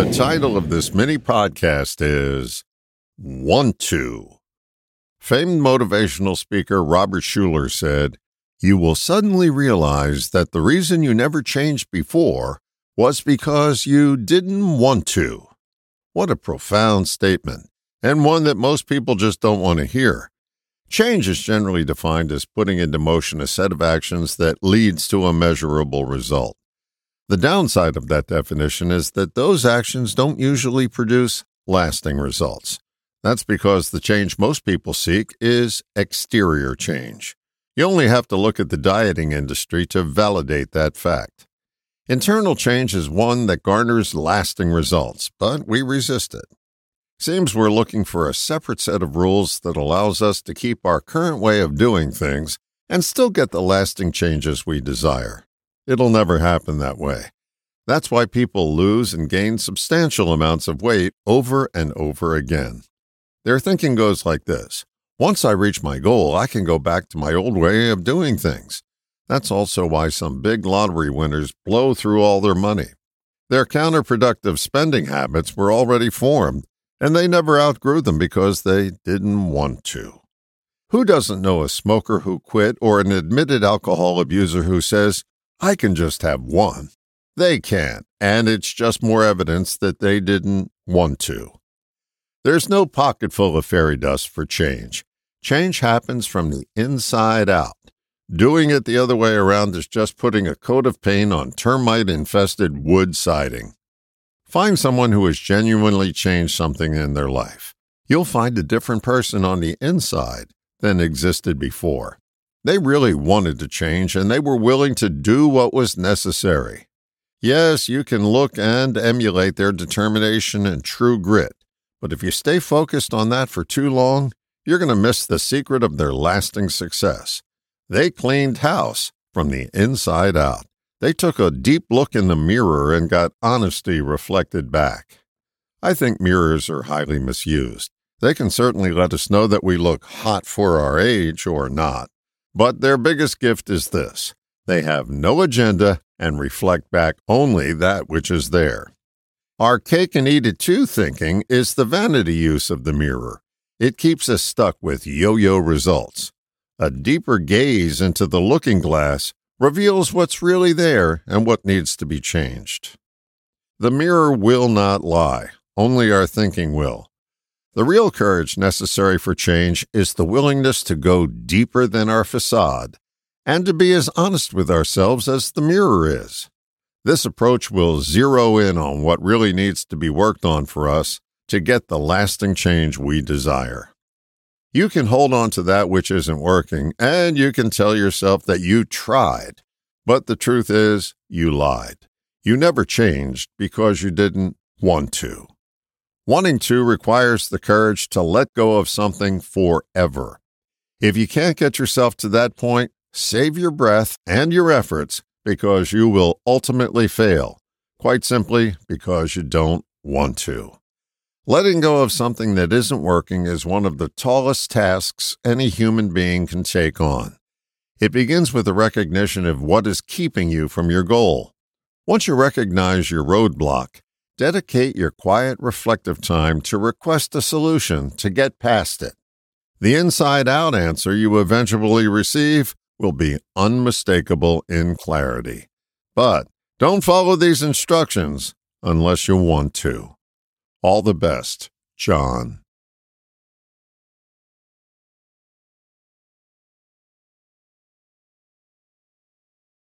The title of this mini podcast is Want to. Famed motivational speaker Robert Schuller said, You will suddenly realize that the reason you never changed before was because you didn't want to. What a profound statement, and one that most people just don't want to hear. Change is generally defined as putting into motion a set of actions that leads to a measurable result. The downside of that definition is that those actions don't usually produce lasting results. That's because the change most people seek is exterior change. You only have to look at the dieting industry to validate that fact. Internal change is one that garners lasting results, but we resist it. Seems we're looking for a separate set of rules that allows us to keep our current way of doing things and still get the lasting changes we desire. It'll never happen that way. That's why people lose and gain substantial amounts of weight over and over again. Their thinking goes like this Once I reach my goal, I can go back to my old way of doing things. That's also why some big lottery winners blow through all their money. Their counterproductive spending habits were already formed, and they never outgrew them because they didn't want to. Who doesn't know a smoker who quit or an admitted alcohol abuser who says, I can just have one. They can't, and it's just more evidence that they didn't want to. There's no pocket full of fairy dust for change. Change happens from the inside out. Doing it the other way around is just putting a coat of paint on termite infested wood siding. Find someone who has genuinely changed something in their life. You'll find a different person on the inside than existed before. They really wanted to change and they were willing to do what was necessary. Yes, you can look and emulate their determination and true grit, but if you stay focused on that for too long, you're going to miss the secret of their lasting success. They cleaned house from the inside out. They took a deep look in the mirror and got honesty reflected back. I think mirrors are highly misused. They can certainly let us know that we look hot for our age or not. But their biggest gift is this they have no agenda and reflect back only that which is there. Our cake and eat it too thinking is the vanity use of the mirror. It keeps us stuck with yo yo results. A deeper gaze into the looking glass reveals what's really there and what needs to be changed. The mirror will not lie, only our thinking will. The real courage necessary for change is the willingness to go deeper than our facade and to be as honest with ourselves as the mirror is. This approach will zero in on what really needs to be worked on for us to get the lasting change we desire. You can hold on to that which isn't working, and you can tell yourself that you tried. But the truth is, you lied. You never changed because you didn't want to. Wanting to requires the courage to let go of something forever. If you can't get yourself to that point, save your breath and your efforts because you will ultimately fail, quite simply because you don't want to. Letting go of something that isn't working is one of the tallest tasks any human being can take on. It begins with the recognition of what is keeping you from your goal. Once you recognize your roadblock, Dedicate your quiet, reflective time to request a solution to get past it. The inside out answer you eventually receive will be unmistakable in clarity. But don't follow these instructions unless you want to. All the best, John.